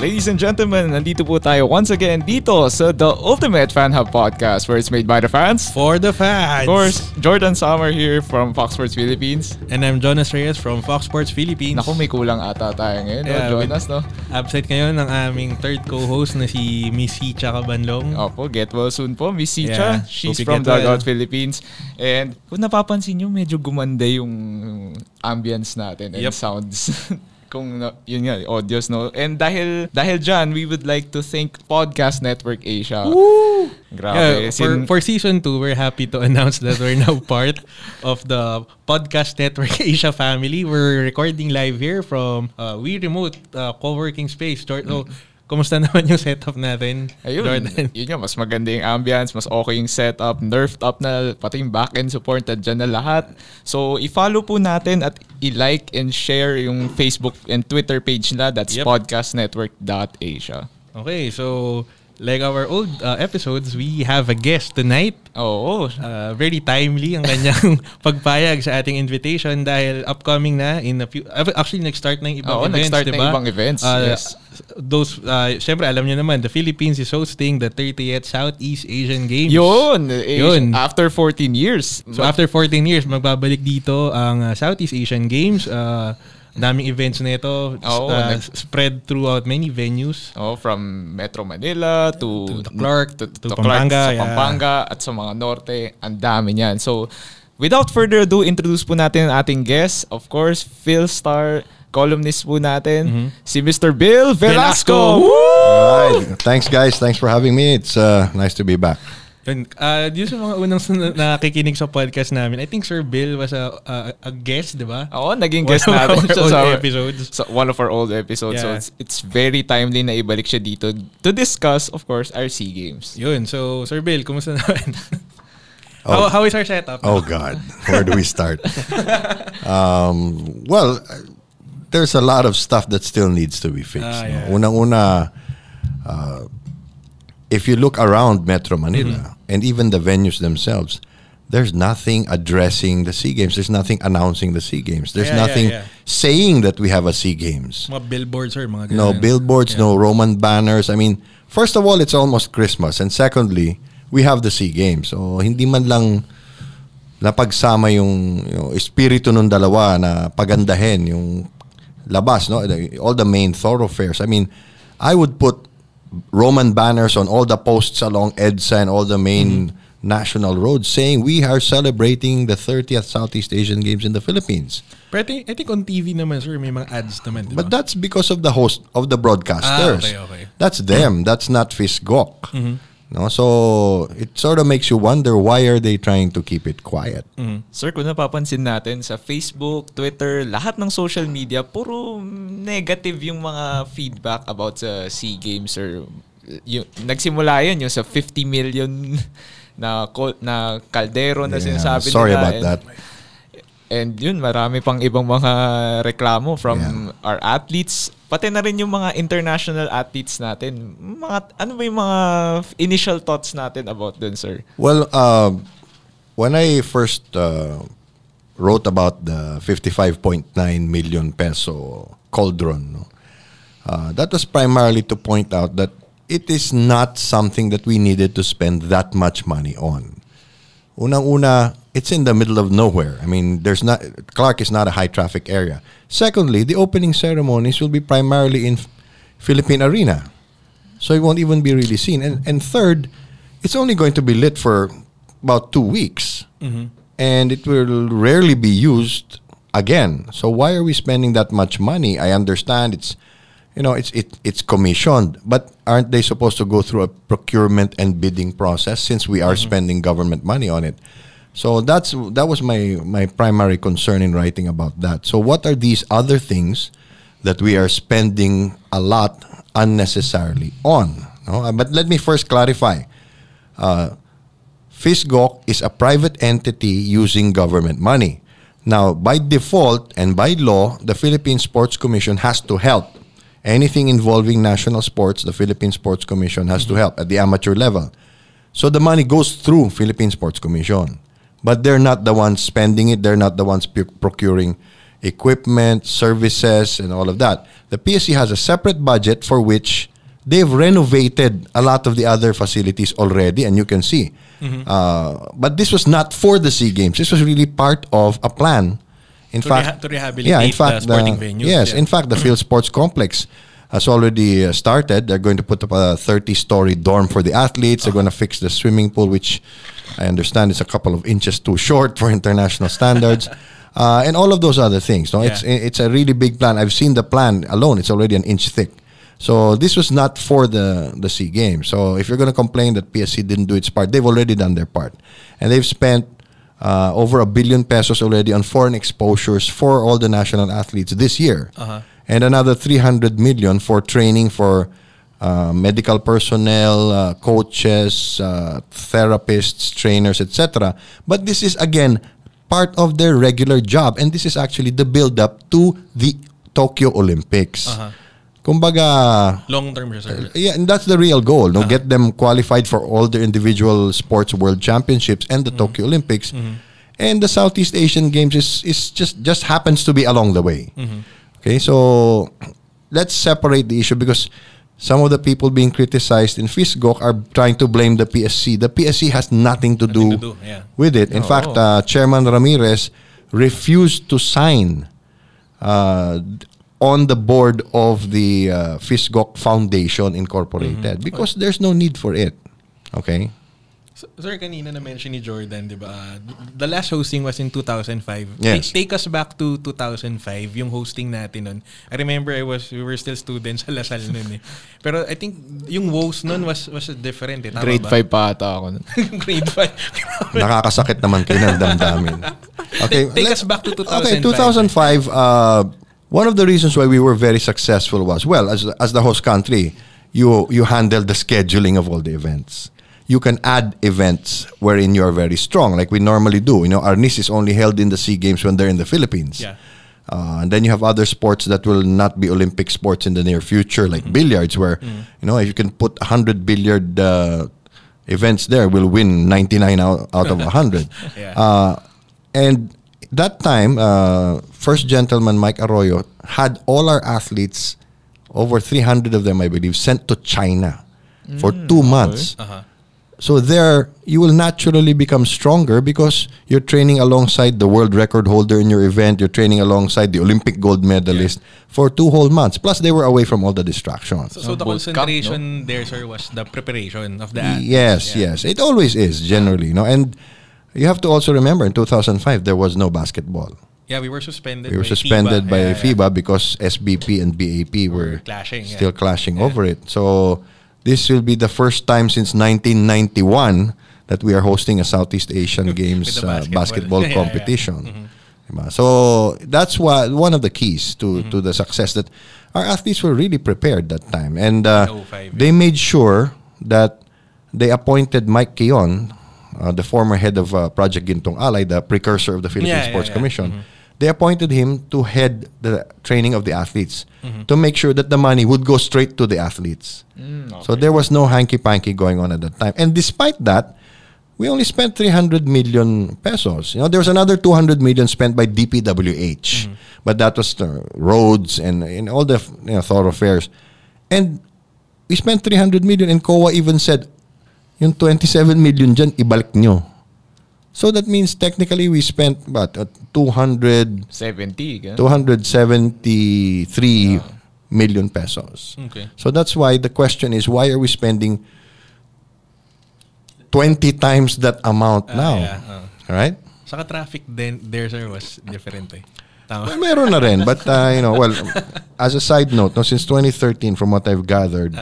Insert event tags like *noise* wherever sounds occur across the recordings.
Ladies and gentlemen, nandito po tayo once again dito sa The Ultimate Fan Hub Podcast where it's made by the fans. For the fans. Of course, Jordan Summer here from Fox Sports Philippines. And I'm Jonas Reyes from Fox Sports Philippines. Naku, may kulang ata tayo ngayon, Yeah, no, Jonas, no? Absent ngayon ng aming third co-host na si Miss Hicha Cabanlong. Opo, get well soon po, Miss Sicha. Yeah, She's from get well. Dugout Philippines. And kung napapansin nyo, medyo gumanda yung ambience natin and Yep. sounds. *laughs* kung na- yun nga, audios, no? And dahil dahil dyan, we would like to thank Podcast Network Asia. Grabe. Yeah, for, for season 2, we're happy to *laughs* announce that we're now part of the Podcast Network *laughs* Asia family. We're recording live here from uh, We Remote uh, Co-working Space. So, kumusta *laughs* naman yung setup natin, Ayun, Jordan? yun nga, mas maganda yung ambience, mas okay yung setup, nerfed up na, pati yung back-end support, dyan na lahat. So, i-follow po natin at i-like and share yung Facebook and Twitter page nila. That's Yep. podcastnetwork.asia. Okay, so like our old uh, episodes, we have a guest tonight. Oo. Uh, very timely ang kanyang *laughs* pagpayag sa ating invitation dahil upcoming na in a few uh, actually nag-start na yung ibang Oo, events, nag-start na diba? yung ibang events, Uh, yes. Those uh, syempre alam niyo naman the Philippines is hosting the 30th Southeast Asian Games. Yun. eh, Yun. After 14 years. So after 14 years magbabalik dito ang uh, Southeast Asian Games. Uh, daming events na ito Oo, uh, nag- spread throughout many venues. Oh, from Metro Manila to, To the Clark, to, to Clark, Pampanga, sa yeah. Pampanga at sa mga norte, ang dami niyan. So, without further ado, introduce po natin ang ating guest. Of course, Phil Star columnist po natin, Mm-hmm. si Mr. Bill Velasco. Velasco. Woo! Alright. Thanks, guys. Thanks for having me. It's uh, nice to be back. Yun, uh, yun sa mga unang *laughs* nakikinig sa podcast namin, I think Sir Bill was a a, a guest, di ba? Oo, naging One guest of natin our siya old sa episodes. sa one of our old episodes. So, Yeah. it's, it's very timely na ibalik siya dito to discuss, of course, our SEA Games. Yun, so Sir Bill, kumusta naman? *laughs* Oh. how, how is our setup? Oh, God. Where do we start? *laughs* um, well, there's a lot of stuff that still needs to be fixed. Ah, no? yeah. Unang-una, uh, if you look around Metro Manila Mm-hmm. and even the venues themselves, there's nothing addressing the SEA Games. There's nothing announcing the SEA Games. There's Yeah, yeah, nothing yeah. saying that we have a SEA Games. Mga billboards or mga No billboards, Yeah. no Roman banners. I mean, first of all, it's almost Christmas. And secondly, we have the SEA Games. So, hindi man lang napagsama yung, yung espiritu ng dalawa na pagandahin yung labas, no? All the main thoroughfares. I mean, I would put Roman banners on all the posts along EDSA and all the main national roads saying we are celebrating the 30th Southeast Asian Games in the Philippines. Pero I think, I think on TV naman, sir, may mga ads naman, di ba? But that's because of the host of the broadcasters. Ah, okay, okay. That's them. That's not Fisgok. Mm-hmm. No, so it sort of makes you wonder why are they trying to keep it quiet? Mm. Sir, kung napapansin natin sa Facebook, Twitter, lahat ng social media, puro negative yung mga feedback about sa SEA Games or yung, nagsimula yun yung sa 50 million *laughs* na na kaldero na Yeah, sinasabi sorry nila. about And- that. And yun, marami pang ibang mga reklamo from Yeah. our athletes. Pati na rin yung mga international athletes natin. Mga, ano ba yung mga initial thoughts natin about dun, sir? Well, uh, when I first uh, wrote about the 55.9 million peso cauldron, no, uh, that was primarily to point out that it is not something that we needed to spend that much money on. Unang-una, it's in the middle of nowhere. I mean, there's not Clark is not a high traffic area. Secondly, the opening ceremonies will be primarily in Philippine Arena. So it won't even be really seen. And and third, it's only going to be lit for about 2 weeks. Mm-hmm. And it will rarely be used again. So why are we spending that much money? I understand it's you know, it's it it's commissioned, but aren't they supposed to go through a procurement and bidding process since we are mm-hmm. spending government money on it? So that's that was my my primary concern in writing about that. So what are these other things that we are spending a lot unnecessarily on? No? Uh, But let me first clarify. Uh, FISGOC is a private entity using government money. Now, by default and by law, the Philippine Sports Commission has to help. Anything involving national sports, the Philippine Sports Commission has to help at the amateur level. So the money goes through Philippine Sports Commission. But they're not the ones spending it, they're not the ones procuring equipment, services, and all of that. The PSC has a separate budget for which they've renovated a lot of the other facilities already, and you can see. Uh, but this was not for the Sea Games. This was really part of a plan. In To fact, reha- to rehabilitate yeah, in the sporting the- venues, Yes, yeah. in fact, the PhilSports Complex has already uh, started. They're going to put up a 30-story dorm for the athletes. They're going to fix the swimming pool, which I understand it's a couple of inches too short for international standards, *laughs* uh, and all of those other things. No, it's Yeah. it's a really big plan. I've seen the plan alone; it's already an inch thick. So this was not for the the Sea Games. So if you're going to complain that PSC didn't do its part, they've already done their part, and they've spent uh, over a billion pesos already on foreign exposures for all the national athletes this year, Uh-huh. and another 300 million for training for uh, medical personnel, uh, coaches, uh, therapists, trainers, etc. But this is again part of their regular job, and this is actually the build-up to the Tokyo Olympics. Uh-huh. Kumbaga, Long-term reserve. yeah, and that's the real goal. No, get them qualified for all the individual sports world championships and the Tokyo Olympics. And the Southeast Asian Games is is just just happens to be along the way. Okay, so let's separate the issue because some of the people being criticized in FISGOC are trying to blame the PSC. The PSC has nothing to, Nothing do, to do, yeah. with it. In fact, uh, Chairman Ramirez refused to sign uh, on the board of the uh, FISGOC Foundation Incorporated because there's no need for it. Okay? So, sir, kanina na-mention ni Jordan, di ba? uh, The last hosting was in 2005. Yes. Take, take us back to 2005, yung hosting natin nun. I remember I was, we were still students *laughs* sa Lasal nun eh. Pero I think yung WOS nun was was different eh. Tama Grade ba? 5 pa ata ako. nun. *laughs* Grade 5. *laughs* Nakakasakit naman kayo ng damdamin. Okay, Take let- us back to Okay, 2005. 2005, uh, one of the reasons why we were very successful was, well, as, as the host country, you, you handle the scheduling of all the events. You can add events wherein you're very strong, like we normally do. You know, Arnis is only held in the SEA Games when they're in the Philippines. Yeah. Uh, and then you have other sports that will not be Olympic sports in the near future, like billiards, where you know if you can put hundred billiard uh, events there, we'll win ninety nine out, out of hundred. *laughs* Yeah. uh, and that time, uh, first gentleman Mike Arroyo had all our athletes, over three hundred of them, I believe, sent to China for two months. Uh-huh. So there, you will naturally become stronger because you're training alongside the world record holder in your event. You're training alongside the Olympic gold medalist for two whole months. Plus, they were away from all the distractions. So, so the Both cup, concentration there, sir, was the preparation of the athletes. yes, Yeah. yes, it always is generally. You know, and you have to also remember in 2005 there was no basketball. Yeah, we were suspended We were by suspended FIBA. by Yeah, yeah. FIBA because SBP and BAP were, Were clashing, yeah. still clashing Yeah. over it. So this will be the first time since 1991 that we are hosting a Southeast Asian *laughs* Games the uh, basketball. basketball *laughs* Yeah, yeah. competition. Diba? So that's why one of the keys to to the success that our athletes were really prepared that time, and uh, they made sure that they appointed Mike Keon, uh, the former head of uh, Project Gintong Alay, the precursor of the Philippine Sports. Commission. They appointed him to head the training of the athletes mm-hmm. to make sure that the money would go straight to the athletes. Mm, so there was no hanky panky going on at that time. And despite that, we only spent 300 million pesos. You know, there was another 200 million spent by DPWH, mm-hmm. but that was the roads and, and all the you know, thoroughfares. And we spent 300 million and COA even said, yung 27 million dyan, ibalik nyo. So that means technically we spent about uh, 200 70. ganun. 273 million pesos. Okay. So that's why the question is why are we spending 20 times that amount Ah, now? yeah, ah. Right? Saka traffic then there, sir, was different eh. Tama. Well, meron na rin. But, uh, you know, well, as a side note, no, since 2013, from what I've gathered,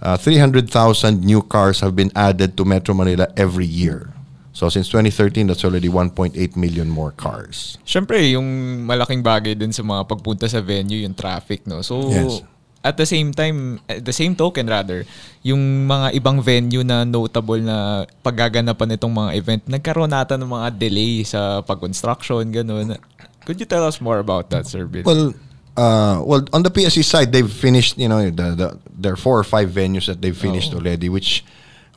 uh 300,000 new cars have been added to Metro Manila every year. So since 2013, that's already 1.8 million more cars. Siyempre, yung malaking bagay din sa mga pagpunta sa venue, yung traffic, no? So, Yes. at the same time, at the same token rather, yung mga ibang venue na notable na paggaganapan nitong mga event, nagkaroon nata ng mga delay sa pag-construction, ganun. Could you tell us more about that, Sir Bill? Well, uh, well, on the PSC side, they've finished. You know, the, the there are four or five venues that they've finished already, which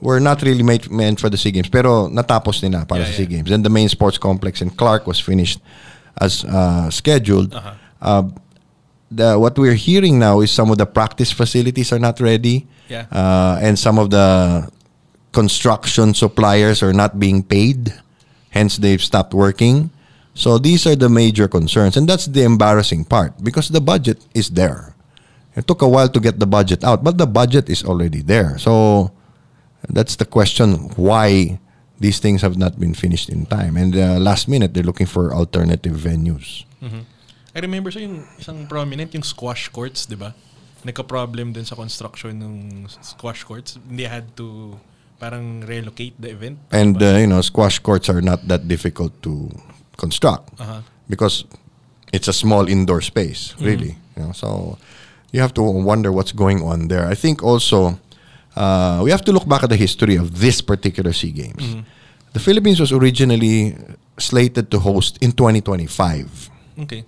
were not really made meant for the Sea Games, pero natapos nila para Yeah, sa Sea. Games. Then the main sports complex in Clark was finished as uh, scheduled. Uh-huh. Uh, the what we're hearing now is some of the practice facilities are not ready. Yeah. Uh, and some of the construction suppliers are not being paid. Hence, they've stopped working. So these are the major concerns, and that's the embarrassing part because the budget is there. It took a while to get the budget out, but the budget is already there. So that's the question: why these things have not been finished in time? And uh, last minute, they're looking for alternative venues. I remember sa yung isang prominent, yung squash courts, di ba? Nagka-problem din sa construction ng squash courts. They had to parang relocate the event. And uh, you know, squash courts are not that difficult to construct Uh-huh. because it's a small indoor space, really. You know, so you have to wonder what's going on there. I think also uh, we have to look back at the history of this particular Sea Games. The Philippines was originally slated to host in 2025. Okay.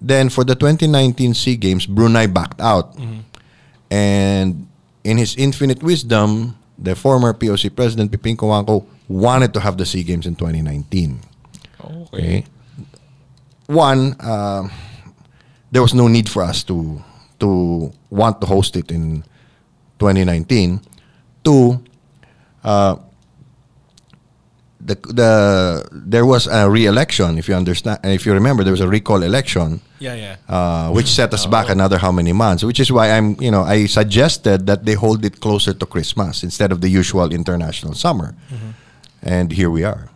Then for the 2019 SEA Games, Brunei backed out. And in his infinite wisdom, the former POC president Peping Cojuangco wanted to have the SEA Games in 2019. Okay. Okay. One, uh, there was no need for us to to want to host it in 2019. Two, uh, the the there was a re-election. If you understand, if you remember, there was a recall election Yeah, yeah. uh, which set us back another how many months. Which is why I'm, you know, I suggested that they hold it closer to Christmas instead of the usual international summer. And here we are.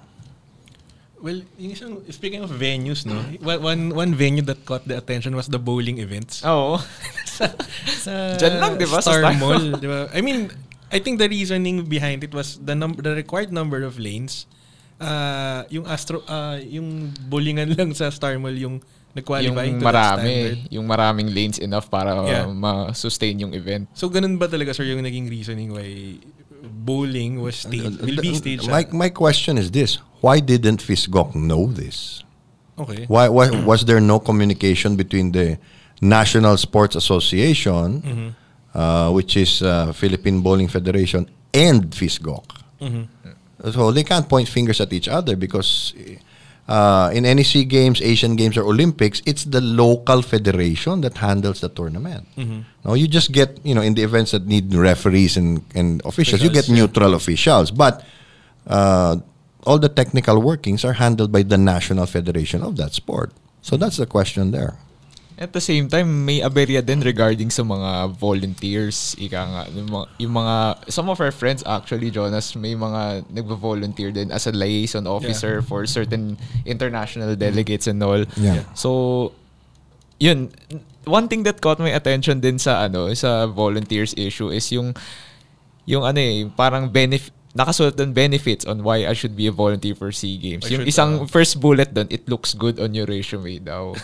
Well, yung isang, speaking of venues, no? One, one, venue that caught the attention was the bowling events. Oo. *laughs* sa Dyan lang, di ba? Sa Star Star Mall, di ba? I mean, I think the reasoning behind it was the num- the required number of lanes. Uh, yung astro uh, yung bowlingan *laughs* lang sa Star Mall yung nag-qualify yung marami. Yung maraming lanes enough para Yeah. uh, ma-sustain yung event. So ganun ba talaga sir yung naging reasoning why bowling was staged, will be staged? My, my question is this. Why didn't FISGOC know this? okay. Why, why was there no communication between the National Sports Association, Mm-hmm. uh, which is uh, Philippine Bowling Federation, and FISGOC? Mm-hmm. So they can't point fingers at each other because uh, in any SEA Games, Asian Games, or Olympics, it's the local federation that handles the tournament. No, you just get you know in the events that need referees and, and officials, you get yeah. neutral officials, but uh, all the technical workings are handled by the national federation of that sport. So that's the question there. At the same time, may aberya din regarding sa mga volunteers. Ika nga, yung mga, yung mga, some of our friends actually, Jonas, may mga nagvo-volunteer din as a liaison officer for certain international delegates and all. Yeah. So, yun. One thing that caught my attention din sa ano sa volunteers issue is yung yung ano eh, parang benefit nakasulat doon benefits on why I should be a volunteer for SEA Games. I yung isang uh, first bullet doon, it looks good on your resume daw. *laughs*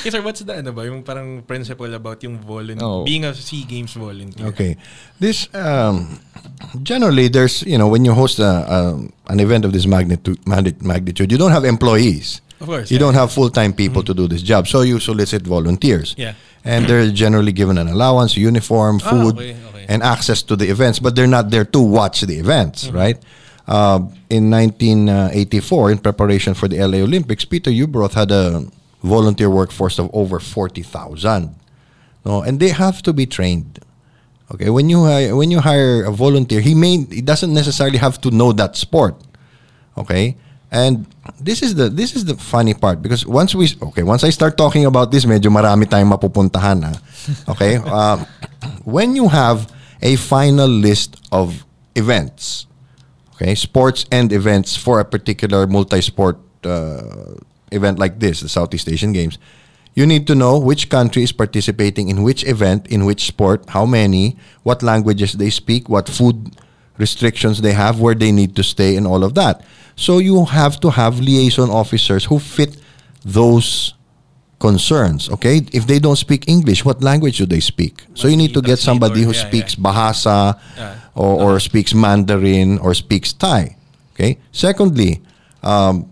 Okay, sir, what's the ano ba, yung parang principle about yung volunteer, Oh. being a SEA Games volunteer? Okay. This um, generally there's you know when you host a, a an event of this magnitude magnitude you don't have employees. Of course, You yeah. don't have full-time people to do this job. So you solicit volunteers. Yeah. And they're generally given an allowance, uniform, Ah, food, okay, okay. And access to the events, but they're not there to watch the events, Mm-hmm. right? Uh, in 1984, in preparation for the LA Olympics, Peter Ueberroth had a volunteer workforce of over 40,000. No, and they have to be trained. Okay, when you hire, when you hire a volunteer, he may he doesn't necessarily have to know that sport. Okay? And this is the this is the funny part because once we okay, once I start talking about this, medyo marami tayong mapupuntahan na. Okay? uh, *laughs* when you have a final list of events, okay, sports and events for a particular multi-sport uh, event like this, the Southeast Asian Games, you need to know which country is participating in which event, in which sport, how many, what languages they speak, what food restrictions they have, where they need to stay, and all of that. So you have to have liaison officers who fit those concerns. Okay, if they don't speak English, what language do they speak? So you need to get somebody who speaks. Bahasa or, or speaks Mandarin or speaks Thai. Okay. Secondly, um,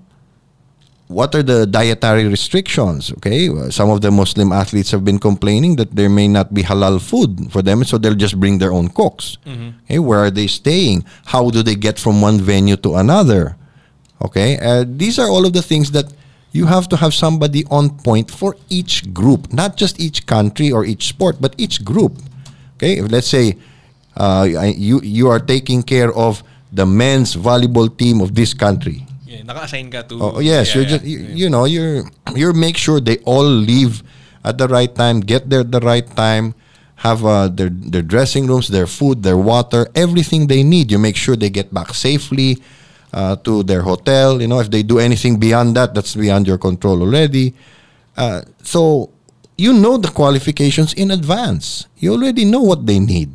what are the dietary restrictions? Okay, some of the Muslim athletes have been complaining that there may not be halal food for them, so they'll just bring their own cooks. Okay, where are they staying? How do they get from one venue to another? Okay, uh, these are all of the things that you have to have somebody on point for each group, not just each country or each sport, but each group. Okay, if let's say uh, you you are taking care of the men's volleyball team of this country. Yeah, naka-assign ka to... Oh yes, Yeah, you're yeah. just you, you know you're you're make sure they all leave at the right time, get there at the right time, have uh, their their dressing rooms, their food, their water, everything they need. You make sure they get back safely uh, to their hotel. You know, if they do anything beyond that, that's beyond your control already. Uh, so you know the qualifications in advance. You already know what they need.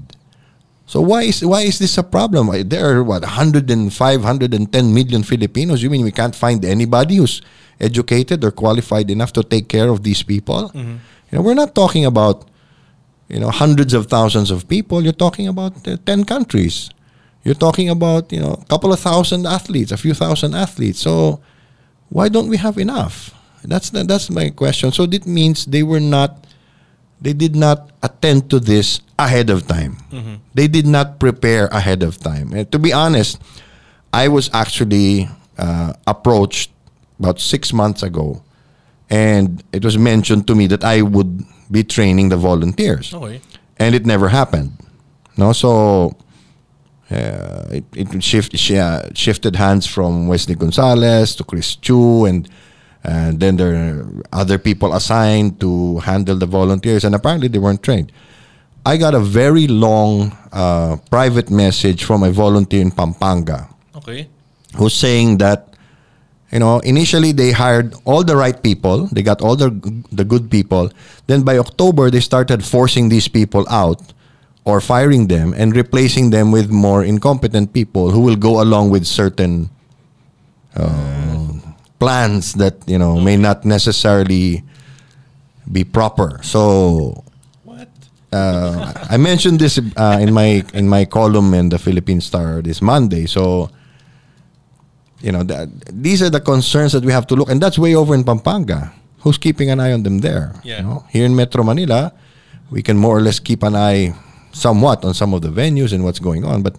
So why is why is this a problem? There are what 105, 110 million Filipinos. You mean we can't find anybody who's educated or qualified enough to take care of these people? You know, we're not talking about you know hundreds of thousands of people. You're talking about uh, 10 countries. You're talking about you know a couple of thousand athletes, a few thousand athletes. So why don't we have enough? That's the, that's my question. So it means they were not they did not attend to this ahead of time. They did not prepare ahead of time. And to be honest, I was actually uh, approached about six months ago, and it was mentioned to me that I would be training the volunteers, Okay. and it never happened. No, so uh, it, it shift, shi- uh, shifted hands from Wesley Gonzalez to Chris Chu, and and then there are other people assigned to handle the volunteers, and apparently they weren't trained. I got a very long uh, private message from a volunteer in Pampanga Okay. who's saying that you know initially they hired all the right people they got all the the good people then by october they started forcing these people out or firing them and replacing them with more incompetent people who will go along with certain uh, plans that you know may not necessarily be proper so What? uh, I mentioned this uh, in my in my column in the Philippine Star this Monday. So, you know, that, these are the concerns that we have to look, and that's way over in Pampanga. Who's keeping an eye on them there? Yeah. You know, here in Metro Manila, we can more or less keep an eye, somewhat, on some of the venues and what's going on. But,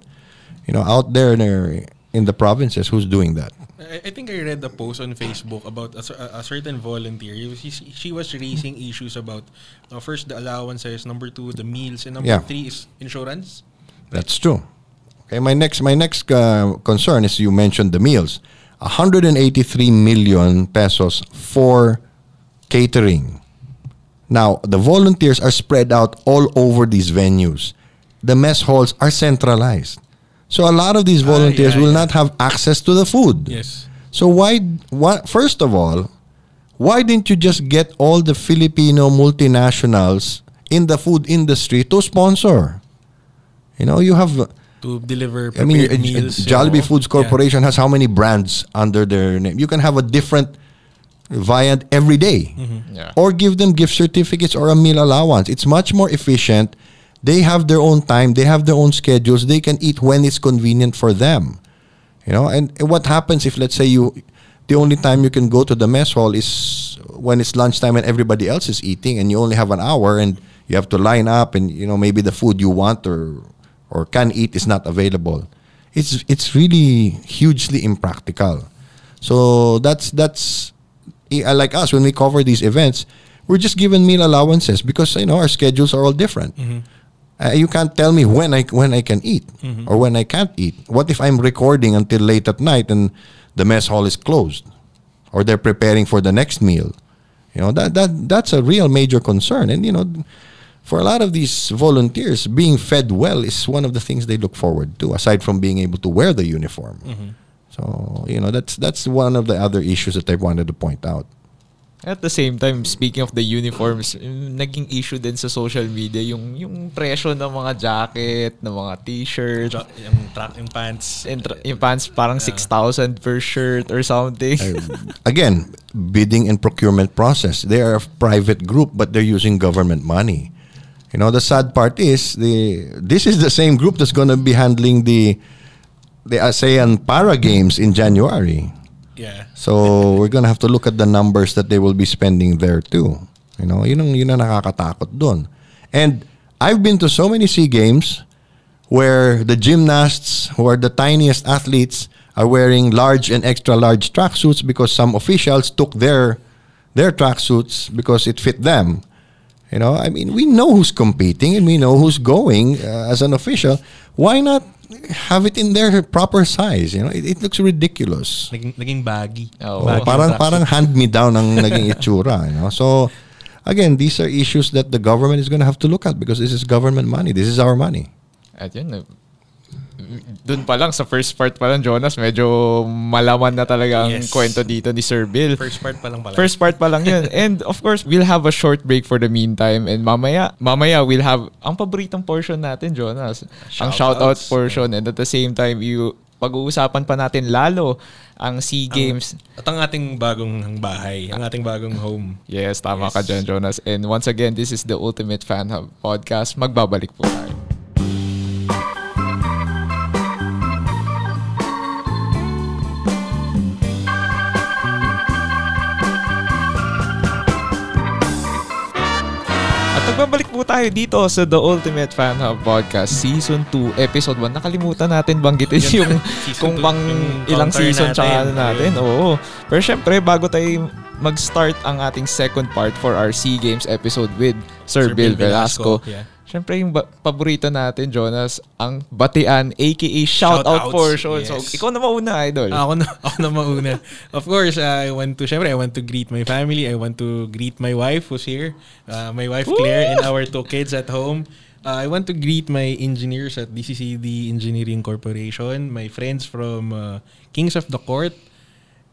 you know, out there in the- in the provinces, who's doing that? I, I think I read a post on Facebook about a, a certain volunteer. She, she was raising issues about uh, first the allowances, number two the meals, and number Yeah. three is insurance. That's true. Okay, my next my next uh, concern is you mentioned the meals. 183 million pesos for catering. Now, the volunteers are spread out all over these venues. The mess halls are centralized. So a lot of these Ah, volunteers yeah, will yeah. not have access to the food. Yes. So why, why first of all, why didn't you just get all the Filipino multinationals in the food industry to sponsor? You know, you have To deliver I mean, prepared meals. you Jollibee know. Foods Corporation has how many brands under their name? You can have a different viand every day. Mm-hmm. Yeah. or give them gift certificates or a meal allowance. It's much more efficient. They have their own time. They have their own schedules. They can eat when it's convenient for them. You know, and what happens if let's say you, the only time you can go to the mess hall is when it's lunchtime and everybody else is eating, and you only have an hour, and you have to line up, and you know maybe the food you want or or can eat is not available. It's it's really hugely impractical. So that's that's Uh, like us when we cover these events, we're just given meal allowances because you know our schedules are all different. Mm-hmm. Uh, you can't tell me when I when I can eat mm-hmm. or when I can't eat. What if I'm recording until late at night and the mess hall is closed, or they're preparing for the next meal? You know that that that's a real major concern. And you know, for a lot of these volunteers, being fed well is one of the things they look forward to, aside from being able to wear the uniform. Mm-hmm. So you know that's that's one of the other issues that I wanted to point out. At the same time, speaking of the uniforms, mm, naging issue din sa social media yung yung presyo ng mga jacket, ng mga t-shirt, Jo- yung track, yung pants. and tra- yung pants parang 6,000 per shirt or something. again, bidding and procurement process. They are a private group, but they're using government money. You know, the sad part is the this is the same group that's going to be handling the the ASEAN Para Games in January. Yeah. So we're gonna have to look at the numbers that they will be spending there too. You know, yun ang, yun ang nakakatakot dun. And I've been to so many SEA Games where the gymnasts who are the tiniest athletes are wearing large and extra large tracksuits because some officials took their their tracksuits because it fit them. You know, I mean, we know who's competing and we know who's going uh, as an official. Why not have it in their proper size? You know, it, it looks ridiculous. Naging, naging baggy. Oo. Baggy parang parang hand me down ang naging itsura, you know. So again, these are issues that the government is going to have to look at because this is government money. This is our money. At yun, dun pa lang, sa first part pa lang, Jonas, medyo malaman na talaga ang Yes. kwento dito ni Sir Bill. First part pa lang pala. First part pa lang yun. *laughs* And of course, we'll have a short break for the meantime. And mamaya, mamaya we'll have ang paboritong portion natin, Jonas. ang shoutout portion. And at the same time, you pag-uusapan pa natin lalo ang SEA Games. At ang ating bagong bahay, ang ating bagong home. Yes, tama Yes. ka dyan, Jonas. And once again, this is the Ultimate Fan Hub podcast. Magbabalik po tayo. At nagbabalik po tayo dito sa The Ultimate Fan Hub Podcast Season 2, Episode 1. Nakalimutan natin banggitin yung *laughs* kung pang ilang season tsaka ano natin. natin. Oo. Pero syempre, bago tayo mag-start ang ating second part for our SEA Games episode with Sir, Bill, Velasco. Yeah. Syempre, yung ba- paborito natin, Jonas, ang Batian, aka Shoutout Shoutouts, portion. So, yes. ikaw na mauna, Idol. Ako na, *laughs* ako na mauna. Of course, I want to, syempre, I want to greet my family. I want to greet my wife who's here. Uh, my wife Claire and our two kids at home. Uh, I want to greet my engineers at DCCD Engineering Corporation, my friends from uh, Kings of the Court,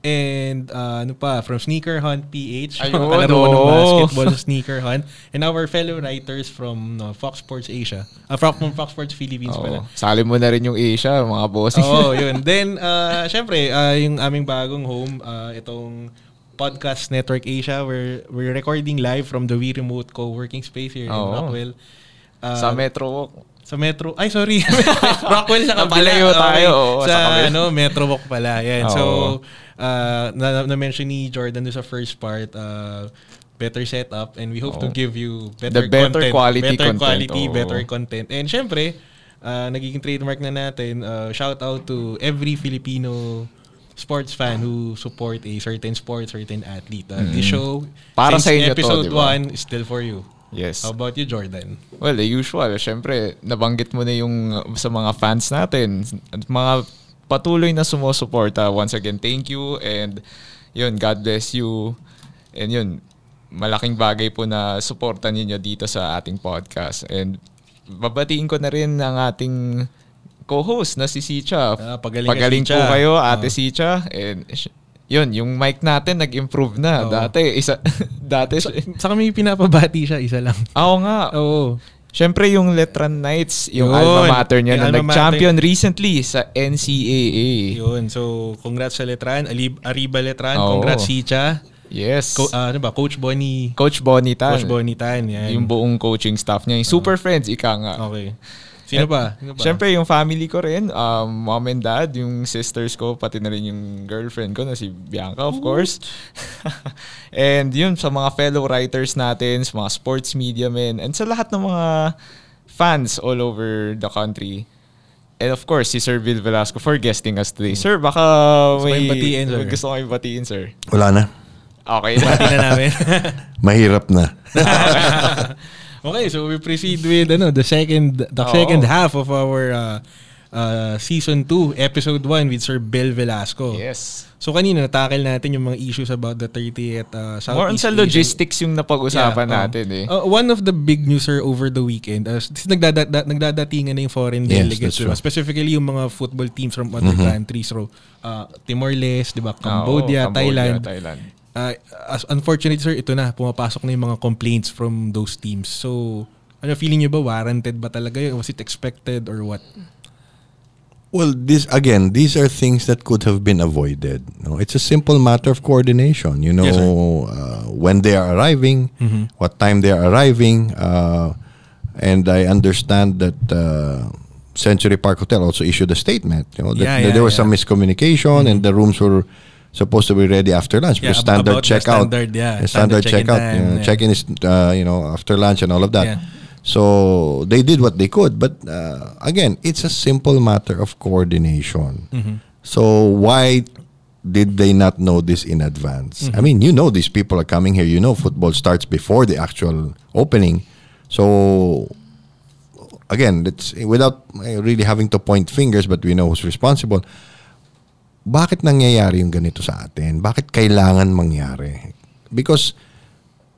and uh, ano pa, from Sneaker Hunt PH, Ayun, *laughs* kalaro ng oh. basketball sa Sneaker Hunt, and our fellow writers from uh, Fox Sports Asia, uh, from, from Fox Sports Philippines pala. Oo. Sali mo na rin yung Asia, mga bossing. Oo, *laughs* yun. Then, uh, syempre, uh, yung aming bagong home, uh, itong Podcast Network Asia, we're, we're recording live from the We Remote co-working space here in Oo. Rockwell. Uh, sa Metro Walk. sa Metro. Ay, sorry. *laughs* Rockwell sa kabila. Napalayo tayo, oo, sa, sa kabila. ano, Metro Walk pala. Yan. Oo. So, uh, na, na-mention ni Jordan sa first part, uh, better setup and we hope to Oo. give you better, The better content. quality better content, quality, oo. better content. And syempre, uh, nagiging trademark na natin, uh, shout out to every Filipino sports fan who support a certain sport, certain athlete. Uh, This show, Mm-hmm. Para since sa inyo to, episode di ba? 1, is still for you. Yes. How about you, Jordan? Well, the usual. Siyempre, nabanggit mo na yung uh, sa mga fans natin. At mga patuloy na sumusuporta. Once again, thank you. And yun, God bless you. And yun, malaking bagay po na suportan ninyo dito sa ating podcast. And babatiin ko na rin ang ating co-host na si Sicha. Ah, pagaling ka, po Sicha. kayo, ate Ah. Sicha. And yun, yung mic natin nag-improve na. Oo. Dati, isa, *laughs* dati, Sa kami pinapabati siya, isa lang. ako nga, Oo. Siyempre yung Letran Knights, yung Yun. alma mater niya Yung na alma nag-champion recently sa NCAA. Yun. So, congrats sa Letran. Alib, Arriba Letran. Oo. Congrats, Sicha. Yes. Co- ah, ano ba? Coach Bonnie. Coach Bonnie Tan. Coach Bonnie Tan. Yan. Yung buong coaching staff niya. Yung super friends, ika nga. Okay. Sino ba? Sino ba? Siyempre yung family ko rin, um, mom and dad, yung sisters ko, pati na rin yung girlfriend ko na si Bianca, of course. *laughs* and yun, sa mga fellow writers natin, sa mga sports media men, and sa lahat ng mga fans all over the country. And of course, si Sir Bill Velasco for guesting us today. Sir, baka Gusto may batiin, sir. gusto ko kayong batiin, sir. Wala na. Okay. Bati na namin. *laughs* Mahirap na. *laughs* okay, so we proceed with ano, the second the Oo. second half of our uh, uh, season 2, episode 1 with Sir Bill Velasco. yes. So kanina natakil natin yung mga issues about the 30th uh, Southeast More on sa Asian- logistics yung napag-usapan Yeah, oh. natin eh. Uh, one of the big news sir over the weekend, uh, since nagdada- da- nagdadatingan na yung foreign Yes, delegates, that's diba? true. specifically yung mga football teams from other countries, so uh, Timor-Leste, diba? Cambodia, Oo, Thailand. Thailand. Uh, as unfortunately sir, ito na, pumapasok na yung mga complaints from those teams. So, ano feeling nyo ba? Warranted ba talaga yun? Was it expected or what? Well, this again, these are things that could have been avoided. No, it's a simple matter of coordination. You know, Yes, uh, when they are arriving, what time they are arriving, uh, and I understand that uh, Century Park Hotel also issued a statement. You know, that, Yeah, yeah, there was some yeah. miscommunication, and the rooms were supposed to be ready after lunch Yeah, because standard checkout, standard, yeah, standard, standard checkout, time, you know, yeah. check-in is uh, you know after lunch and all of that. Yeah. So they did what they could, but uh, again, it's a simple matter of coordination. Mm-hmm. So why did they not know this in advance? I mean, you know these people are coming here. You know football starts before the actual opening. So again, it's without uh, really having to point fingers, but we know who's responsible. Bakit nangyayari yung ganito sa atin? Bakit kailangan mangyari? Because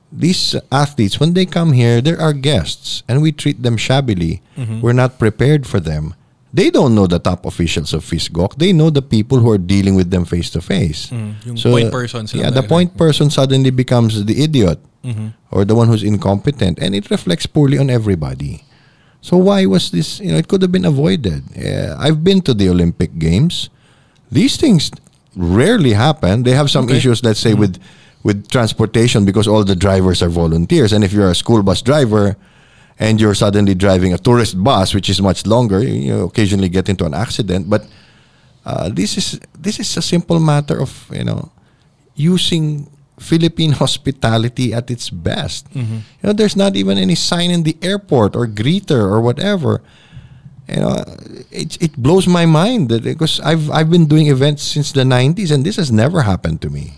these athletes, when they come here, there are guests and we treat them shabbily. We're not prepared for them. They don't know the top officials of FISGOC. They know the people who are dealing with them face to face. yung point person sila Yeah, the point person suddenly becomes the idiot or the one who's incompetent and it reflects poorly on everybody. So why was this, you know, it could have been avoided. Uh, I've been to the Olympic Games. These things rarely happen. They have some Okay. issues, let's say, with with transportation because all the drivers are volunteers. And if you're a school bus driver and you're suddenly driving a tourist bus, which is much longer, you, you occasionally get into an accident. But uh, this is this is a simple matter of you know using Philippine *laughs* hospitality at its best. You know, there's not even any sign in the airport or greeter or whatever. You know, it it blows my mind because I've I've been doing events since the 90s and this has never happened to me.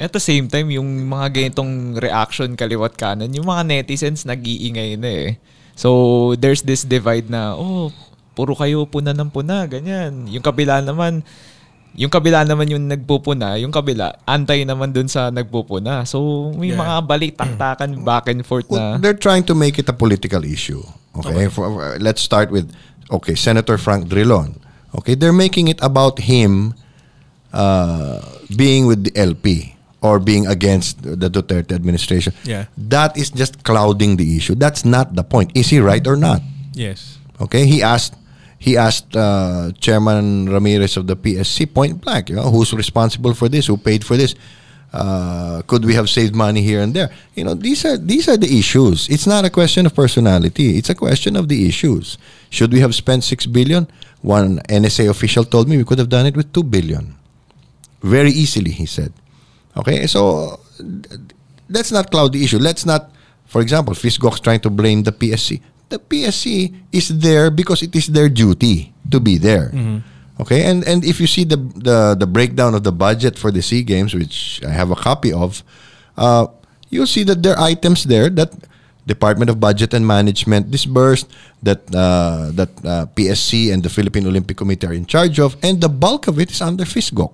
At the same time, yung mga ganitong reaction kaliwat kanan, yung mga netizens nag-iingay na eh. So, there's this divide na, oh, puro kayo puna ng puna, ganyan. Yung kabila naman, yung kabila naman yung nagpupuna, yung kabila, antay naman dun sa nagpupuna. So, may Yeah. mga balik-taktakan back and forth Well, na. they're trying to make it a political issue. Okay, For- for- let's start with okay, Senator Frank Drilon. Okay, they're making it about him uh, being with the LP or being against the Duterte administration. Yeah. that is just clouding the issue. That's not the point. Is he right or not? Yes. Okay, he asked he asked uh, Chairman Ramirez of the PSC point blank, you know, who's responsible for this, who paid for this. Uh, could we have saved money here and there? You know, these are these are the issues. It's not a question of personality. It's a question of the issues. Should we have spent six billion? One NSA official told me we could have done it with two billion, very easily. He said. Okay, so let's not cloud the issue. Let's not, for example, Fisgoc's trying to blame the PSC. The PSC is there because it is their duty to be there. Okay, and and if you see the the the breakdown of the budget for the Sea Games, which I have a copy of, uh, you'll see that there are items there that Department of Budget and Management disbursed, that uh, that uh, PSC and the Philippine Olympic Committee are in charge of, and the bulk of it is under Fisgoc.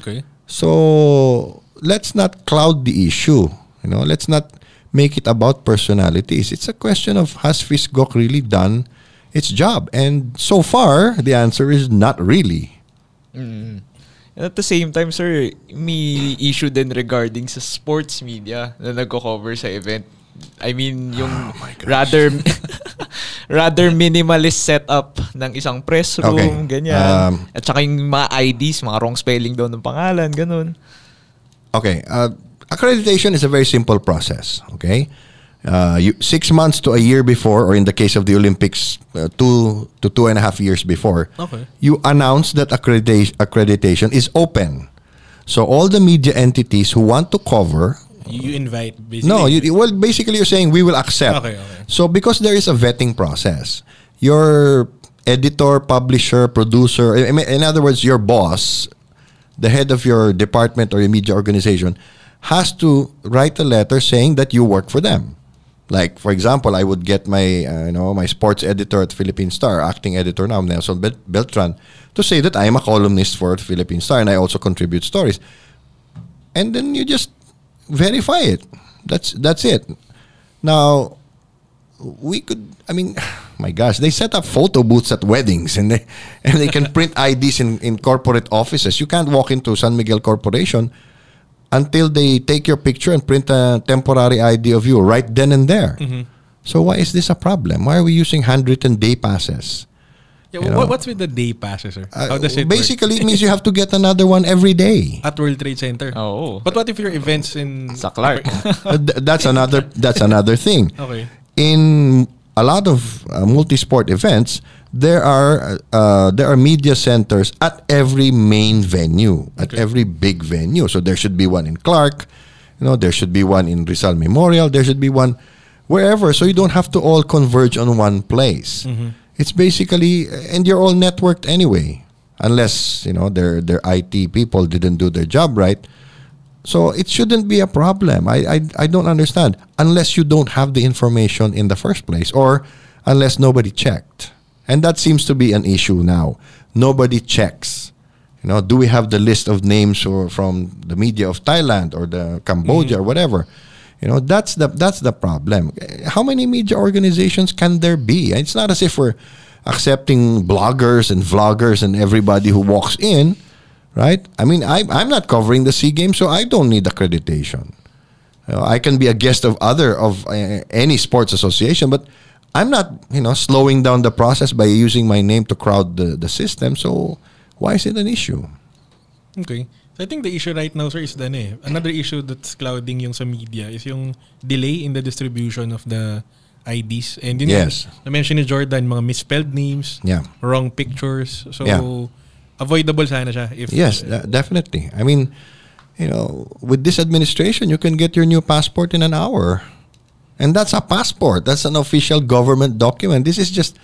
Okay. So let's not cloud the issue. You know, let's not make it about personalities. It's a question of has Fisgok really done its job? And so far, the answer is not really. And at the same time, sir, may issue din regarding sa sports media na nagko-cover sa event. I mean, yung Oh rather *laughs* rather minimalist setup ng isang press room, Okay. ganyan. Um, At saka yung mga IDs, mga wrong spelling daw ng pangalan, ganun. Okay, uh, accreditation is a very simple process. Okay, uh, you, six months to a year before, or in the case of the Olympics, uh, two to two and a half years before, Okay. you announce that accredita- accreditation is open. So all the media entities who want to cover You invite basically. No, you, well, basically you're saying we will accept. Okay, okay. So because there is a vetting process, your editor, publisher, producer, in other words, your boss, the head of your department or your media organization, has to write a letter saying that you work for them. Like for example, I would get my uh, you know my sports editor at Philippine Star, acting editor now, Nelson Bel- Beltran, to say that I am a columnist for Philippine Star and I also contribute stories and then you just verify it. That's that's it. Now, we could. I mean, *sighs* my gosh, they set up photo booths at weddings, and they *laughs* and they can print IDs in in corporate offices. You can't walk into San Miguel Corporation until they take your picture and print a temporary ID of you right then and there. So why is this a problem? Why are we using handwritten day passes? Yeah, you know. what's with the day passes, sir? Uh, How does it basically, it means you *laughs* have to get another one every day. work? At World Trade Center. Oo. But what if your events in... Sa Clark. *laughs* Uh, th- that's another that's another thing. Okay. In a lot of uh, multi-sport events, there are uh, there are media centers at every main venue, at Okay. every big venue. So there should be one in Clark, you know, there should be one in Rizal Memorial, there should be one wherever. So you don't have to all converge on one place. It's basically, and you're all networked anyway. unless you know their their IT people didn't do their job right. So it shouldn't be a problem. I, I I don't understand unless you don't have the information in the first place or unless nobody checked. And that seems to be an issue now. Nobody checks. You know, do we have the list of names or from the media of Thailand or the Cambodia or whatever? You know, that's the that's the problem. How many media organizations can there be? It's not as if we're accepting bloggers and vloggers and everybody who walks in, right? I mean, I, I'm not covering the Sea Games, so I don't need accreditation. You know, I can be a guest of other of uh, any sports association, but I'm not, you know, slowing down the process by using my name to crowd the, the system. So why is it an issue? Okay. So I think the issue right now, sir, is then eh. Another issue that's clouding yung sa media is yung delay in the distribution of the IDs. And yun Yes. yung, na-mention ni Jordan, mga misspelled names, Yeah. wrong pictures. So, Yeah. avoidable sana siya. If, Yes, de- definitely. I mean, you know, with this administration, you can get your new passport in an hour. And that's a passport. That's an official government document. This is just,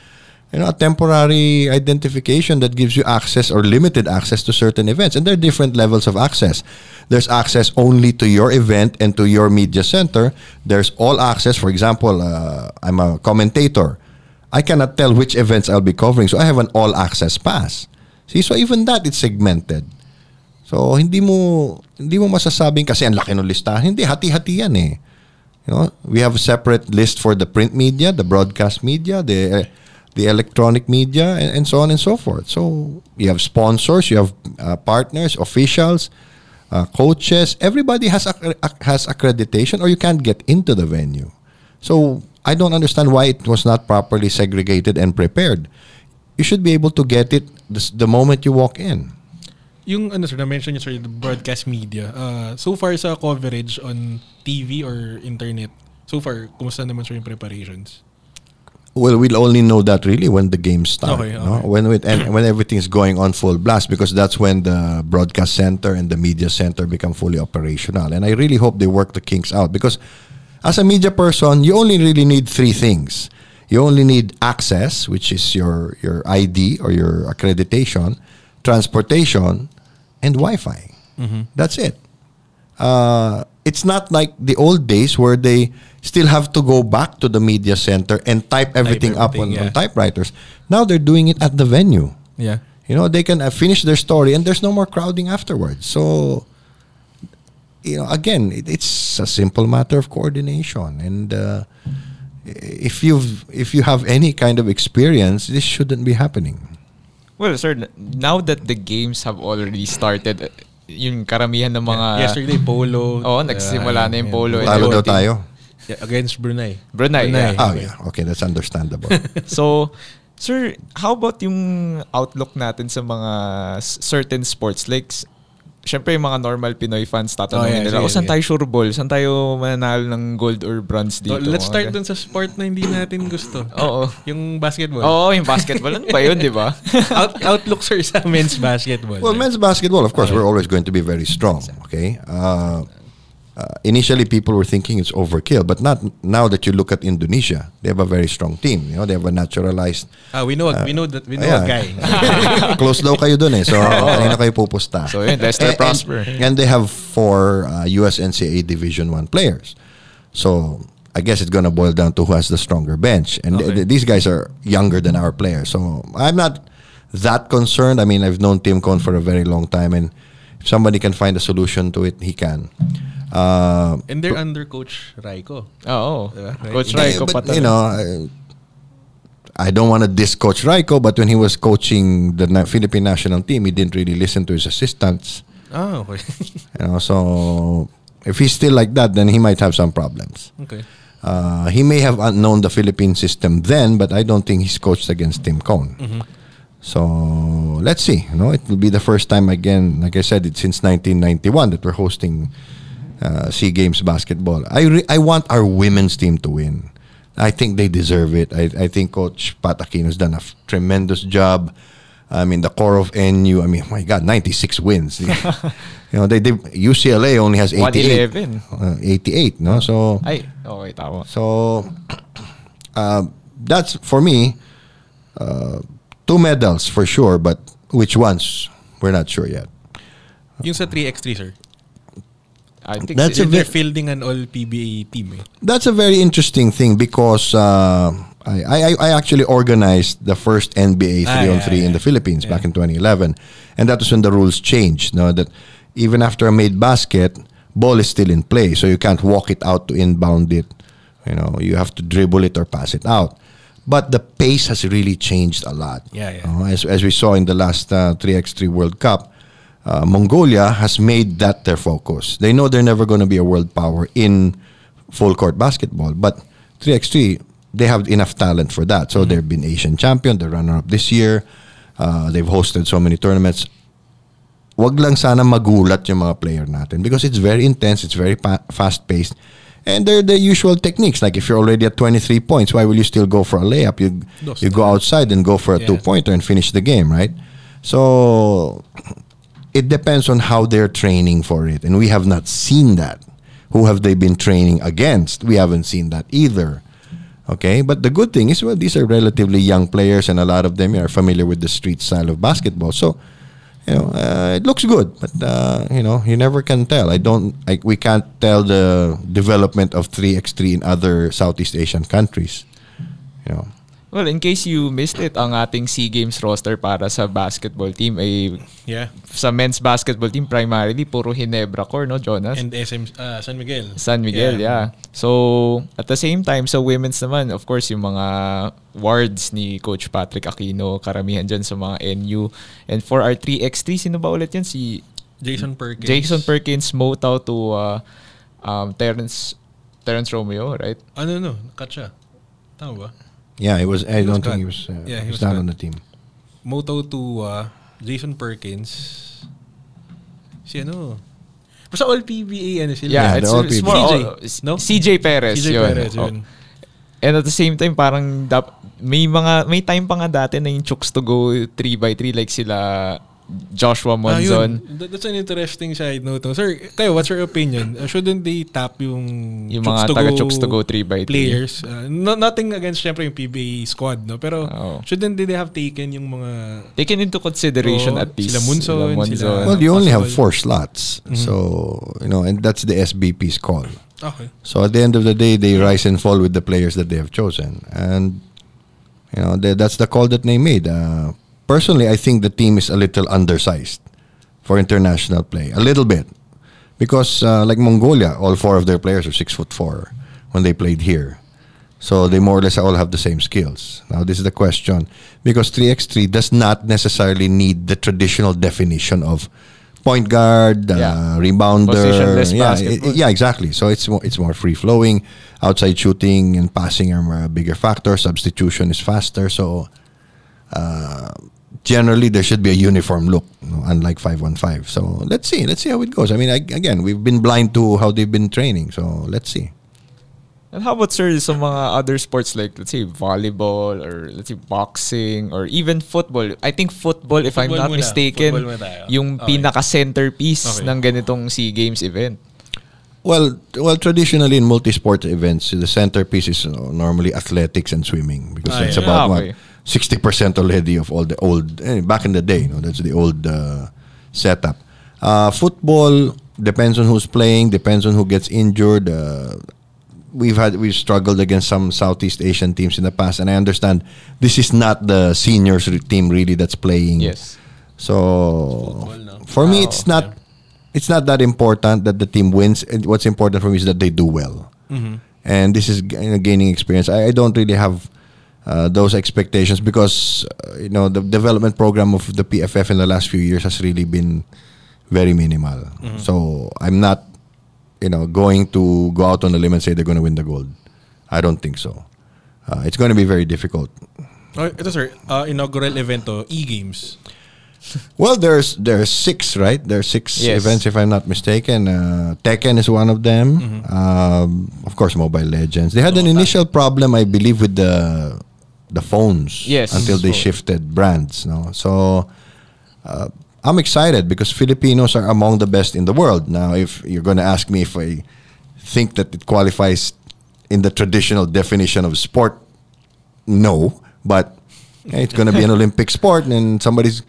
you know, a temporary identification that gives you access or limited access to certain events. And there are different levels of access. There's access only to your event and to your media center. There's all access. For example, uh, I'm a commentator. I cannot tell which events I'll be covering. So I have an all access pass. See, so even that it's segmented. So hindi mo hindi mo masasabing kasi ang laki ng listahan. Hindi hati-hati yan eh. You know, we have a separate list for the print media, the broadcast media, the the electronic media, and, and so on and so forth. So you have sponsors, you have uh, partners, officials, uh, coaches. Everybody has has accreditation, or you can't get into the venue. So I don't understand why it was not properly segregated and prepared. You should be able to get it the moment you walk in. Yung ano sir, na-mention niyo sir, the broadcast media. Uh, so far sa coverage on TV or internet, so far, kumusta naman sir yung preparations? Well, we'll only know that really when the games start. Okay, no? When it, and when everything's going on full blast, because that's when the broadcast center and the media center become fully operational. And I really hope they work the kinks out because, as a media person, you only really need three things. You only need access, which is your your ID or your accreditation, transportation, and Wi-Fi. That's it. Uh, it's not like the old days where they still have to go back to the media center and type everything, up on, everything, on typewriters. Now they're doing it at the venue. Yeah. You know, they can uh, finish their story and there's no more crowding afterwards. So, you know, again, it, it's a simple matter of coordination. And uh, if you've if you have any kind of experience, this shouldn't be happening. Well, sir, now that the games have already started, uh, yung karamihan ng mga... Yesterday, polo. Oo, nagsisimula na yung polo. and Talo daw tayo. Yeah, against Brunei. Brunei, yeah. Oh, yeah. Okay, that's understandable. *laughs* So, sir, how about yung outlook natin sa mga certain sports? Like, syempre yung mga normal Pinoy fans Oh, yeah, tatanungin nila, sige, o saan sige. tayo sure ball? Saan tayo mananalo ng gold or bronze So, dito? let's Mga start gan- dun sa sport na hindi natin gusto. Oo. Yung basketball. Oo, yung basketball. Ano ba yun, di ba? *laughs* Out, outlook sir sa men's basketball. Well, men's basketball, of course, we're always going to be very strong. Okay. Uh, uh, initially, people were thinking it's overkill, but not now that you look at Indonesia. They have a very strong team. You know, they have a naturalized. ah, we know, we know that, we know a guy. *laughs* Close daw kayo dun eh. So, *laughs* kanina kayo pupusta. So, yun, Lester And- Prosper. And, and they have four uh, USNCAA Division One players. So, I guess it's gonna boil down to who has the stronger bench. And th- Okay. th- these guys are younger than our players. So, I'm not that concerned. I mean, I've known Tim Cone for a very long time, and if somebody can find a solution to it, he can. Uh, And they're under Coach Rajko. Oo. Diba? Coach Rajko but, you know, I, I don't want to diss Coach Rajko, but when he was coaching the na- Philippine national team, he didn't really listen to his assistants. Oh, okay. *laughs* You know, so if he's still like that, then he might have some problems. okay. Uh, he may have known the Philippine system then, but I don't think he's coached against Tim Cone. So let's see. You know, it will be the first time again. Like I said, it's since 1991 that we're hosting uh, Sea Games basketball. I re- I want our women's team to win. I think they deserve it. I, I think Coach Pat Aquino's done a f- tremendous job. I mean, the core of NU. I mean, my God, 96 wins. *laughs* you know, they, they UCLA only has 88. 111. Uh, 88. No, so Ay, okay, tama. so uh, that's for me. Uh, two medals for sure, but Which ones? We're not sure yet. Yung sa 3x3, sir. I think That's si- a They're fielding an all-PBA team eh. That's a very interesting thing because uh, I, I I actually organized the first NBA Ah, three on yeah, three in yeah. the Philippines Yeah. back in 2011, and that was when the rules changed. No, that even after a made basket, ball is still in play, so you can't walk it out to inbound it. You know, you have to dribble it or pass it out. But the pace has really changed a lot. Yeah, yeah. Uh, as, as we saw in the last uh, 3x3 World Cup, uh, Mongolia has made that their focus. They know they're never going to be a world power in full court basketball, but 3x3 they have enough talent for that. So they've been Asian champion, the runner up this year. Uh, they've hosted so many tournaments. Wag lang sana magulat yung mga player natin because it's very intense, it's very pa- fast-paced. And they're the usual techniques. Like if you're already at 23 points, why will you still go for a layup? You you go outside and go for a Yeah. two-pointer and finish the game, right? So it depends on how they're training for it. And we have not seen that. Who have they been training against? We haven't seen that either. Okay, but the good thing is, well, these are relatively young players, and a lot of them are familiar with the street style of basketball. So, you know, uh, it looks good, but uh, you know, you never can tell. I don't, I, we can't tell the development of 3x3 in other Southeast Asian countries. You know, Well, in case you missed it, ang ating SEA Games roster para sa basketball team ay Yeah. sa men's basketball team primarily puro Hinebra core, no, Jonas? And SM uh, San Miguel. San Miguel, yeah. So, at the same time, sa women's naman, of course, yung mga wards ni Coach Patrick Aquino, karamihan dyan sa mga NU. And for our 3x3, sino ba ulit yan? Si Jason Perkins. Jason Perkins, Motau to uh, um, Terrence, Terrence Romeo, right? Ano no? Cut siya. Tama ba? Yeah, it was. I He was don't think cut. he was. Uh, Yeah, he was was not cut. on the team. Moto to uh, Jason Perkins. Si ano? Basta all PBA ano sila. Yeah, Yeah, it's, all it's PBA. more CJ, all- no? CJ Perez, CJ yun. Perez, Oh. yun. And at the same time, parang dap- may mga may time pa nga dati na yung chooks to go 3x3 like sila Joshua Ah, Monzon. yun. That- That's an interesting side note. no? Sir, kayo, what's your opinion? Uh, shouldn't they tap yung Yung mga to taga chooks to go 3x3. players? Uh, no, nothing against syempre yung PBA squad, no? Pero Oo. shouldn't they have taken yung mga Taken into consideration Oo, at least. sila Monzon, sila- Well, you only have four slots, so you know, and that's the SBP's call. Okay. So at the end of the day, they rise and fall with the players that they have chosen, and you know they, that's the call that they made. Uh, personally, I think the team is a little undersized for international play, a little bit, because uh, like Mongolia, all four of their players are six foot four when they played here. So they more or less all have the same skills. Now this is the question because 3x3 does not necessarily need the traditional definition of point guard, uh, rebounder. Yeah, basketball. it- yeah, exactly. So it's more, it's more free flowing. Outside shooting and passing are a bigger factor. Substitution is faster. So uh, generally there should be a uniform look, you know, unlike 515. So let's see. Let's see how it goes. I mean, I, again, we've been blind to how they've been training. So let's see. And how about sir sa mga other sports like let's say volleyball or let's say boxing or even football? I think football if I'm Football not muna. mistaken yung Okay. pinaka centerpiece Okay. ng ganitong SEA Games event. Well, well, traditionally in multi-sport events, the centerpiece is uh, normally athletics and swimming because Ah, that's yeah. about Ah, what okay. sixty percent already of all the old eh, back in the day. You know, that's the old uh, setup. Uh, football depends on who's playing, depends on who gets injured. Uh, we've had we've struggled against some Southeast Asian teams in the past, and I understand this is not the seniors re- team really that's playing. Yes. So Football, no? for me, Oh, it's not it's not that important that the team wins. What's important for me is that they do well. Mm-hmm. And this is g- gaining experience. I, I don't really have uh, those expectations because uh, you know the development program of the PFF in the last few years has really been very minimal. Mm-hmm. So I'm not you know going to go out on a limb and say they're going to win the gold. I don't think so. Uh, it's going to be very difficult. Oh, ito sir, uh, inaugural event to, E-Games. *laughs* Well, there's there's six, right? There's six Yes. events, if I'm not mistaken. Uh, Tekken is one of them. Mm-hmm. Um, of course, Mobile Legends. They had an initial problem, I believe, with the the phones. Yes. Until they So- shifted brands. No, so uh, I'm excited because Filipinos are among the best in the world. Now, if you're going to ask me if I think that it qualifies in the traditional definition of sport, no, but it's going to be an *laughs* Olympic sport, and somebody's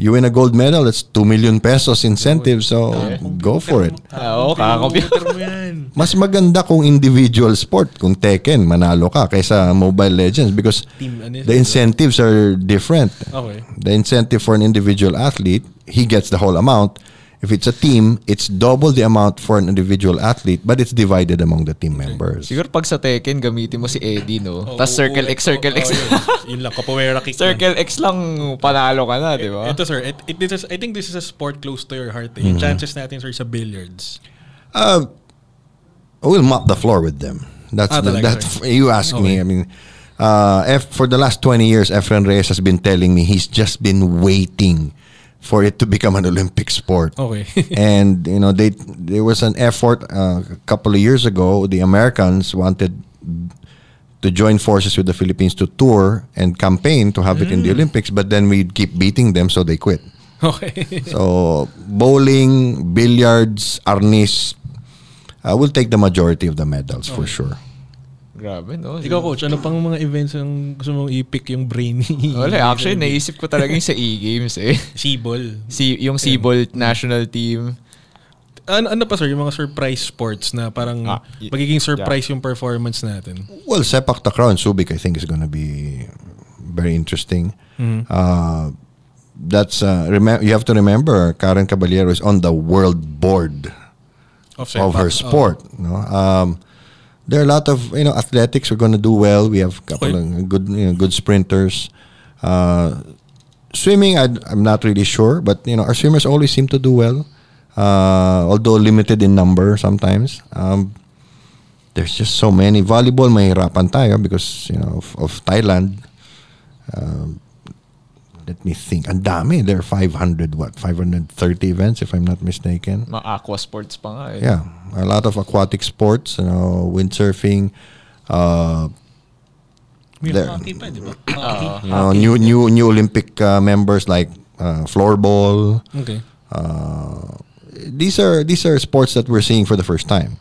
You win a gold medal, that's 2 million pesos incentive. So, go for it. Ah, Oo, kakakompute. Mo yan. Mas maganda kung individual sport, kung Tekken, manalo ka, kaysa Mobile Legends because Team, ano the incentives are different. Okay. The incentive for an individual athlete, he gets the whole amount. If it's a team, it's double the amount for an individual athlete, but it's divided among the team members. Siguro pag sa Tekken, gamitin mo si Eddie, no? Oo, Tapos circle X, circle X. yun. Yun lang, capoeira kick. *laughs* lang. circle X lang, panalo ka na, di ba? Ito sir, it, it, this is, I think this is a sport close to your heart. Eh. Mm-hmm. Yung chances natin sir sa billiards. Uh, we'll mop the floor with them. That's Ah, the, sir. you ask me. I mean, uh, F, for the last twenty years, Efren Reyes has been telling me he's just been waiting for it to become an Olympic sport. Okay. *laughs* and you know, they there was an effort uh, a couple of years ago. The Americans wanted to join forces with the Philippines to tour and campaign to have it in the Olympics, but then we'd keep beating them, so they quit. okay. *laughs* So bowling, billiards, arnis uh, will take the majority of the medals for sure. Grabe, no? Ikaw coach, ano pang mga events ang gusto mong i-pick yung brainy? *laughs* Wala, actually, naisip ko talaga yung sa E-Games eh. *laughs* Sibol. Si, yung Seaball national team. Ano, ano pa sir, yung mga surprise sports na parang Ah, y- magiging surprise yung performance natin? Well, sepak takraw and Subic, I think, is going to be very interesting. Uh, that's uh, remem- you have to remember Karen Caballero is on the world board Of, of her sport. No, um, there are a lot of you know athletics. We're going to do well. We have a couple of good you know, good sprinters. Uh, swimming, I, I'm not really sure, but you know our swimmers always seem to do well, uh, although limited in number sometimes. Um, there's just so many. Volleyball, mahirapan tayo because you know of, of Thailand. Um, let me think. Ang dami. There are 500 what? 530 events if I'm not mistaken. Mga aqua sports pa nga eh. Yeah, a lot of aquatic sports, you know, windsurfing, uh, May there. hockey pa, di ba? Hockey. you new new new Olympic uh, members like uh, floorball. Okay. Uh, these are these are sports that we're seeing for the first time,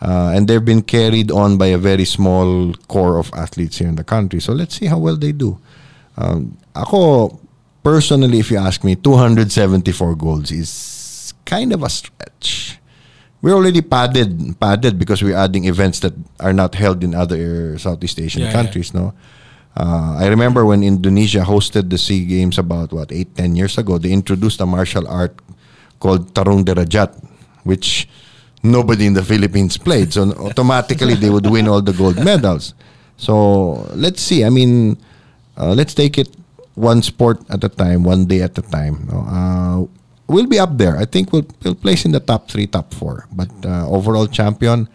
uh, and they've been carried on by a very small core of athletes here in the country. So let's see how well they do. Um, ako personally, if you ask me, 274 goals is kind of a stretch. We're already padded padded because we're adding events that are not held in other Southeast Asian Yeah, yeah. countries. No, uh, I remember when Indonesia hosted the Sea Games about what eight ten years ago. They introduced a martial art called Tarung Derajat, which nobody in the Philippines played. So automatically they would win all the gold medals. So let's see. I mean, uh, let's take it one sport at a time, one day at a time. Uh, we'll be up there. I think we'll, we'll place in the top three, top four. But uh, overall champion,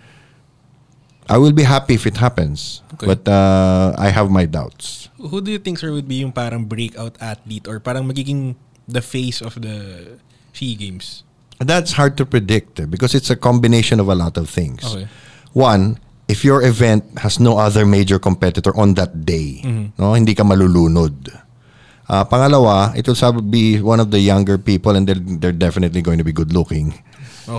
I will be happy if it happens. Okay. But uh, I have my doubts. Who do you think sir would be yung parang breakout athlete or parang magiging the face of the SEA Games? That's hard to predict eh, because it's a combination of a lot of things. Okay. One, if your event has no other major competitor on that day, no, hindi ka malulunod. Uh, pangalawa, it will be one of the younger people and they're, they're definitely going to be good looking.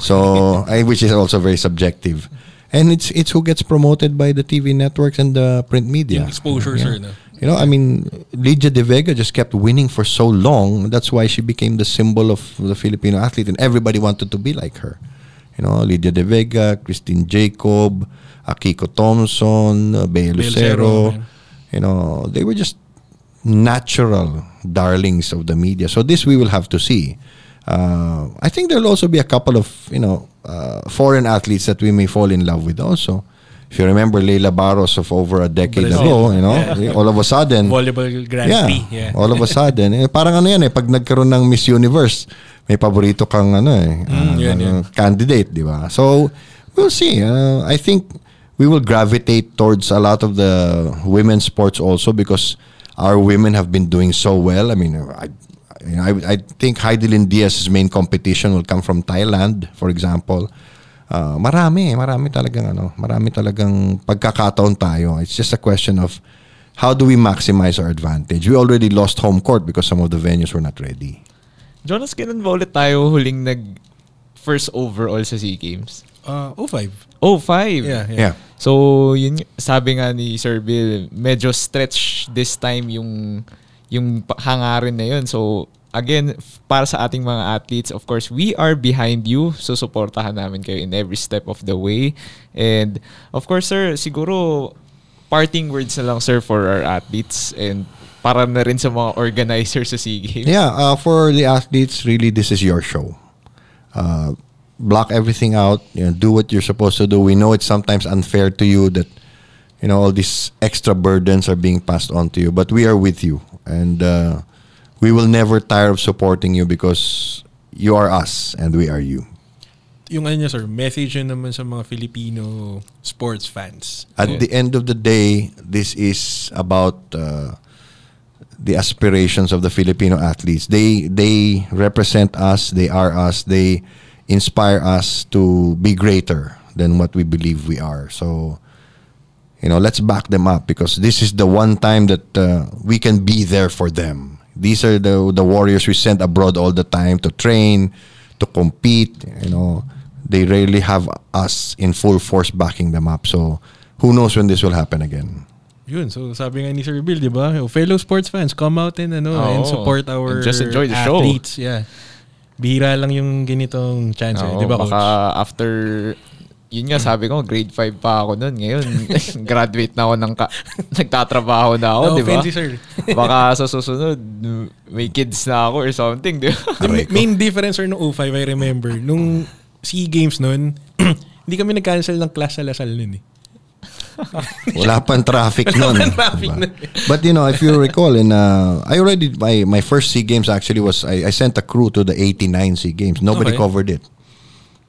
So, which is also very subjective. And it's it's who gets promoted by the TV networks and the print media. Yung exposure, sir, no? You know, I mean, Lydia De Vega just kept winning for so long. That's why she became the symbol of the Filipino athlete, and everybody wanted to be like her. You know, Lydia De Vega, Christine Jacob, Akiko Thompson, uh, Bea Lucero, yeah. You know, they were just natural darlings of the media. So this we will have to see. Uh, I think there'll also be a couple of you know uh, foreign athletes that we may fall in love with also. If you remember Leila Barros of over a decade Brazil. ago, you know, all of a sudden, Volleyball Grand yeah, Prix. Yeah. all of a sudden, eh, parang ano yan eh, pag nagkaroon ng Miss Universe, may paborito kang ano eh, ah, yan, ano, yan. candidate, di ba? So, we'll see. Uh, I think we will gravitate towards a lot of the women's sports also because our women have been doing so well. I mean, I, you know, I, I think Heidelin Diaz's main competition will come from Thailand, for example. Uh, marami, marami talagang ano, marami talagang pagkakataon tayo. It's just a question of how do we maximize our advantage? We already lost home court because some of the venues were not ready. Jonas, kailan ba ulit tayo huling nag first overall sa SEA Games? Uh, 05. Oh, five. Yeah, yeah. Yeah. So, yun, sabi nga ni Sir Bill, medyo stretch this time yung yung hangarin na yun. So, again, para sa ating mga athletes, of course, we are behind you. So, supportahan namin kayo in every step of the way. And, of course, sir, siguro, parting words na lang, sir, for our athletes and para na rin sa mga organizers sa SEA Games. Yeah, uh, for the athletes, really, this is your show. Uh, block everything out. You know, do what you're supposed to do. We know it's sometimes unfair to you that you know all these extra burdens are being passed on to you, but we are with you, and uh, we will never tire of supporting you because you are us and we are you. Yung ano sir, message yun naman sa mga Filipino sports fans. At the end of the day, this is about uh, the aspirations of the Filipino athletes. They they represent us. They are us. They inspire us to be greater than what we believe we are. So, you know, let's back them up because this is the one time that uh, we can be there for them. These are the the warriors we send abroad all the time to train, to compete. You know, they rarely have us in full force backing them up. So, who knows when this will happen again? Yun, so sabi nga ni Sir Bill, di ba? Oh, Fellow sports fans, come out and ano, Oo. and support our And just enjoy the show. athletes. Yeah. Bihira lang yung ganitong chance, eh, Oo, di ba, coach? baka after yun nga sabi ko grade 5 pa ako noon ngayon *laughs* graduate na ako ng ka- nagtatrabaho na ako No di ba sir. baka sa susunod may kids na ako or something di ba *laughs* The ma- main difference or no 05, I remember, nung SEA Games nun, *clears throat* hindi kami nag-cancel ng class sa Lasal nun eh. *laughs* Wala pang traffic nun. pang traffic diba? nun. But you know, if you recall, in uh, I already my my first Sea Games actually was I, I sent a crew to the '89 Sea Games. Nobody Okay. covered it.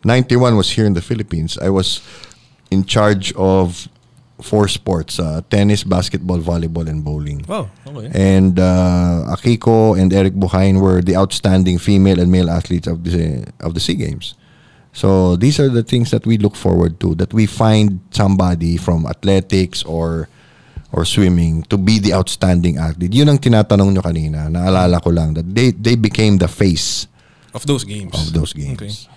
'91 was here in the Philippines. I was in charge of four sports: uh, tennis, basketball, volleyball, and bowling. Wow, okay. And uh, Akiko and Eric Buhain were the outstanding female and male athletes of the of the Sea Games. So these are the things that we look forward to. That we find somebody from athletics or or swimming to be the outstanding athlete. Yun ang tinatanong nyo kanina. Naalala ko lang that they they became the face Of those games. of those Okay. games.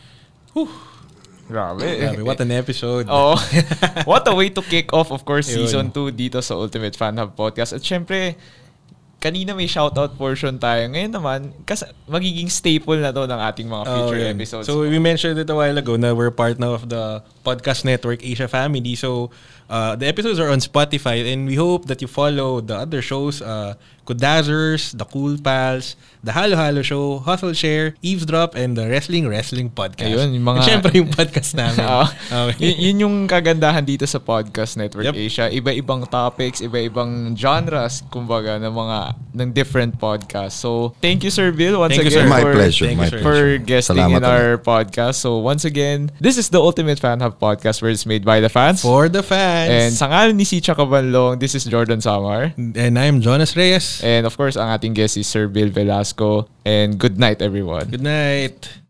grabe Grabe, what an episode. *laughs* oh *laughs* what a way to kick off of course Yun. season 2 dito sa Ultimate Fan Hub Podcast at syempre kanina may shoutout portion tayo. Ngayon naman, kasi magiging staple na to ng ating mga Oh, future yun. episodes. So we mentioned it a while ago na we're part now of the podcast network Asia Family. So uh, the episodes are on Spotify and we hope that you follow the other shows, uh, Kudazers, The Cool Pals, The Halo Halo Show, Hustle Share, Eavesdrop, and the Wrestling Wrestling Podcast. Ayun, yung mga- And syempre yung podcast namin. *laughs* Oo. okay. Y- yun yung kagandahan dito sa Podcast Network Yep. Asia. Iba-ibang topics, iba-ibang genres, kumbaga, ng mga ng different podcasts. So, thank you Sir Bill once Thank you, again sir. My for, pleasure. Thank My you, sir. for pleasure. guesting Salamat in our podcast. So, once again, this is the Ultimate Fan Hub podcast where it's made by the fans. For the fans. And sa ngalan ni Sicha Cabanlong, this is Jordan Samar. and I'm Jonas Reyes. And of course, ang ating guest is Sir Bill Velasco. And good night, everyone. Good night.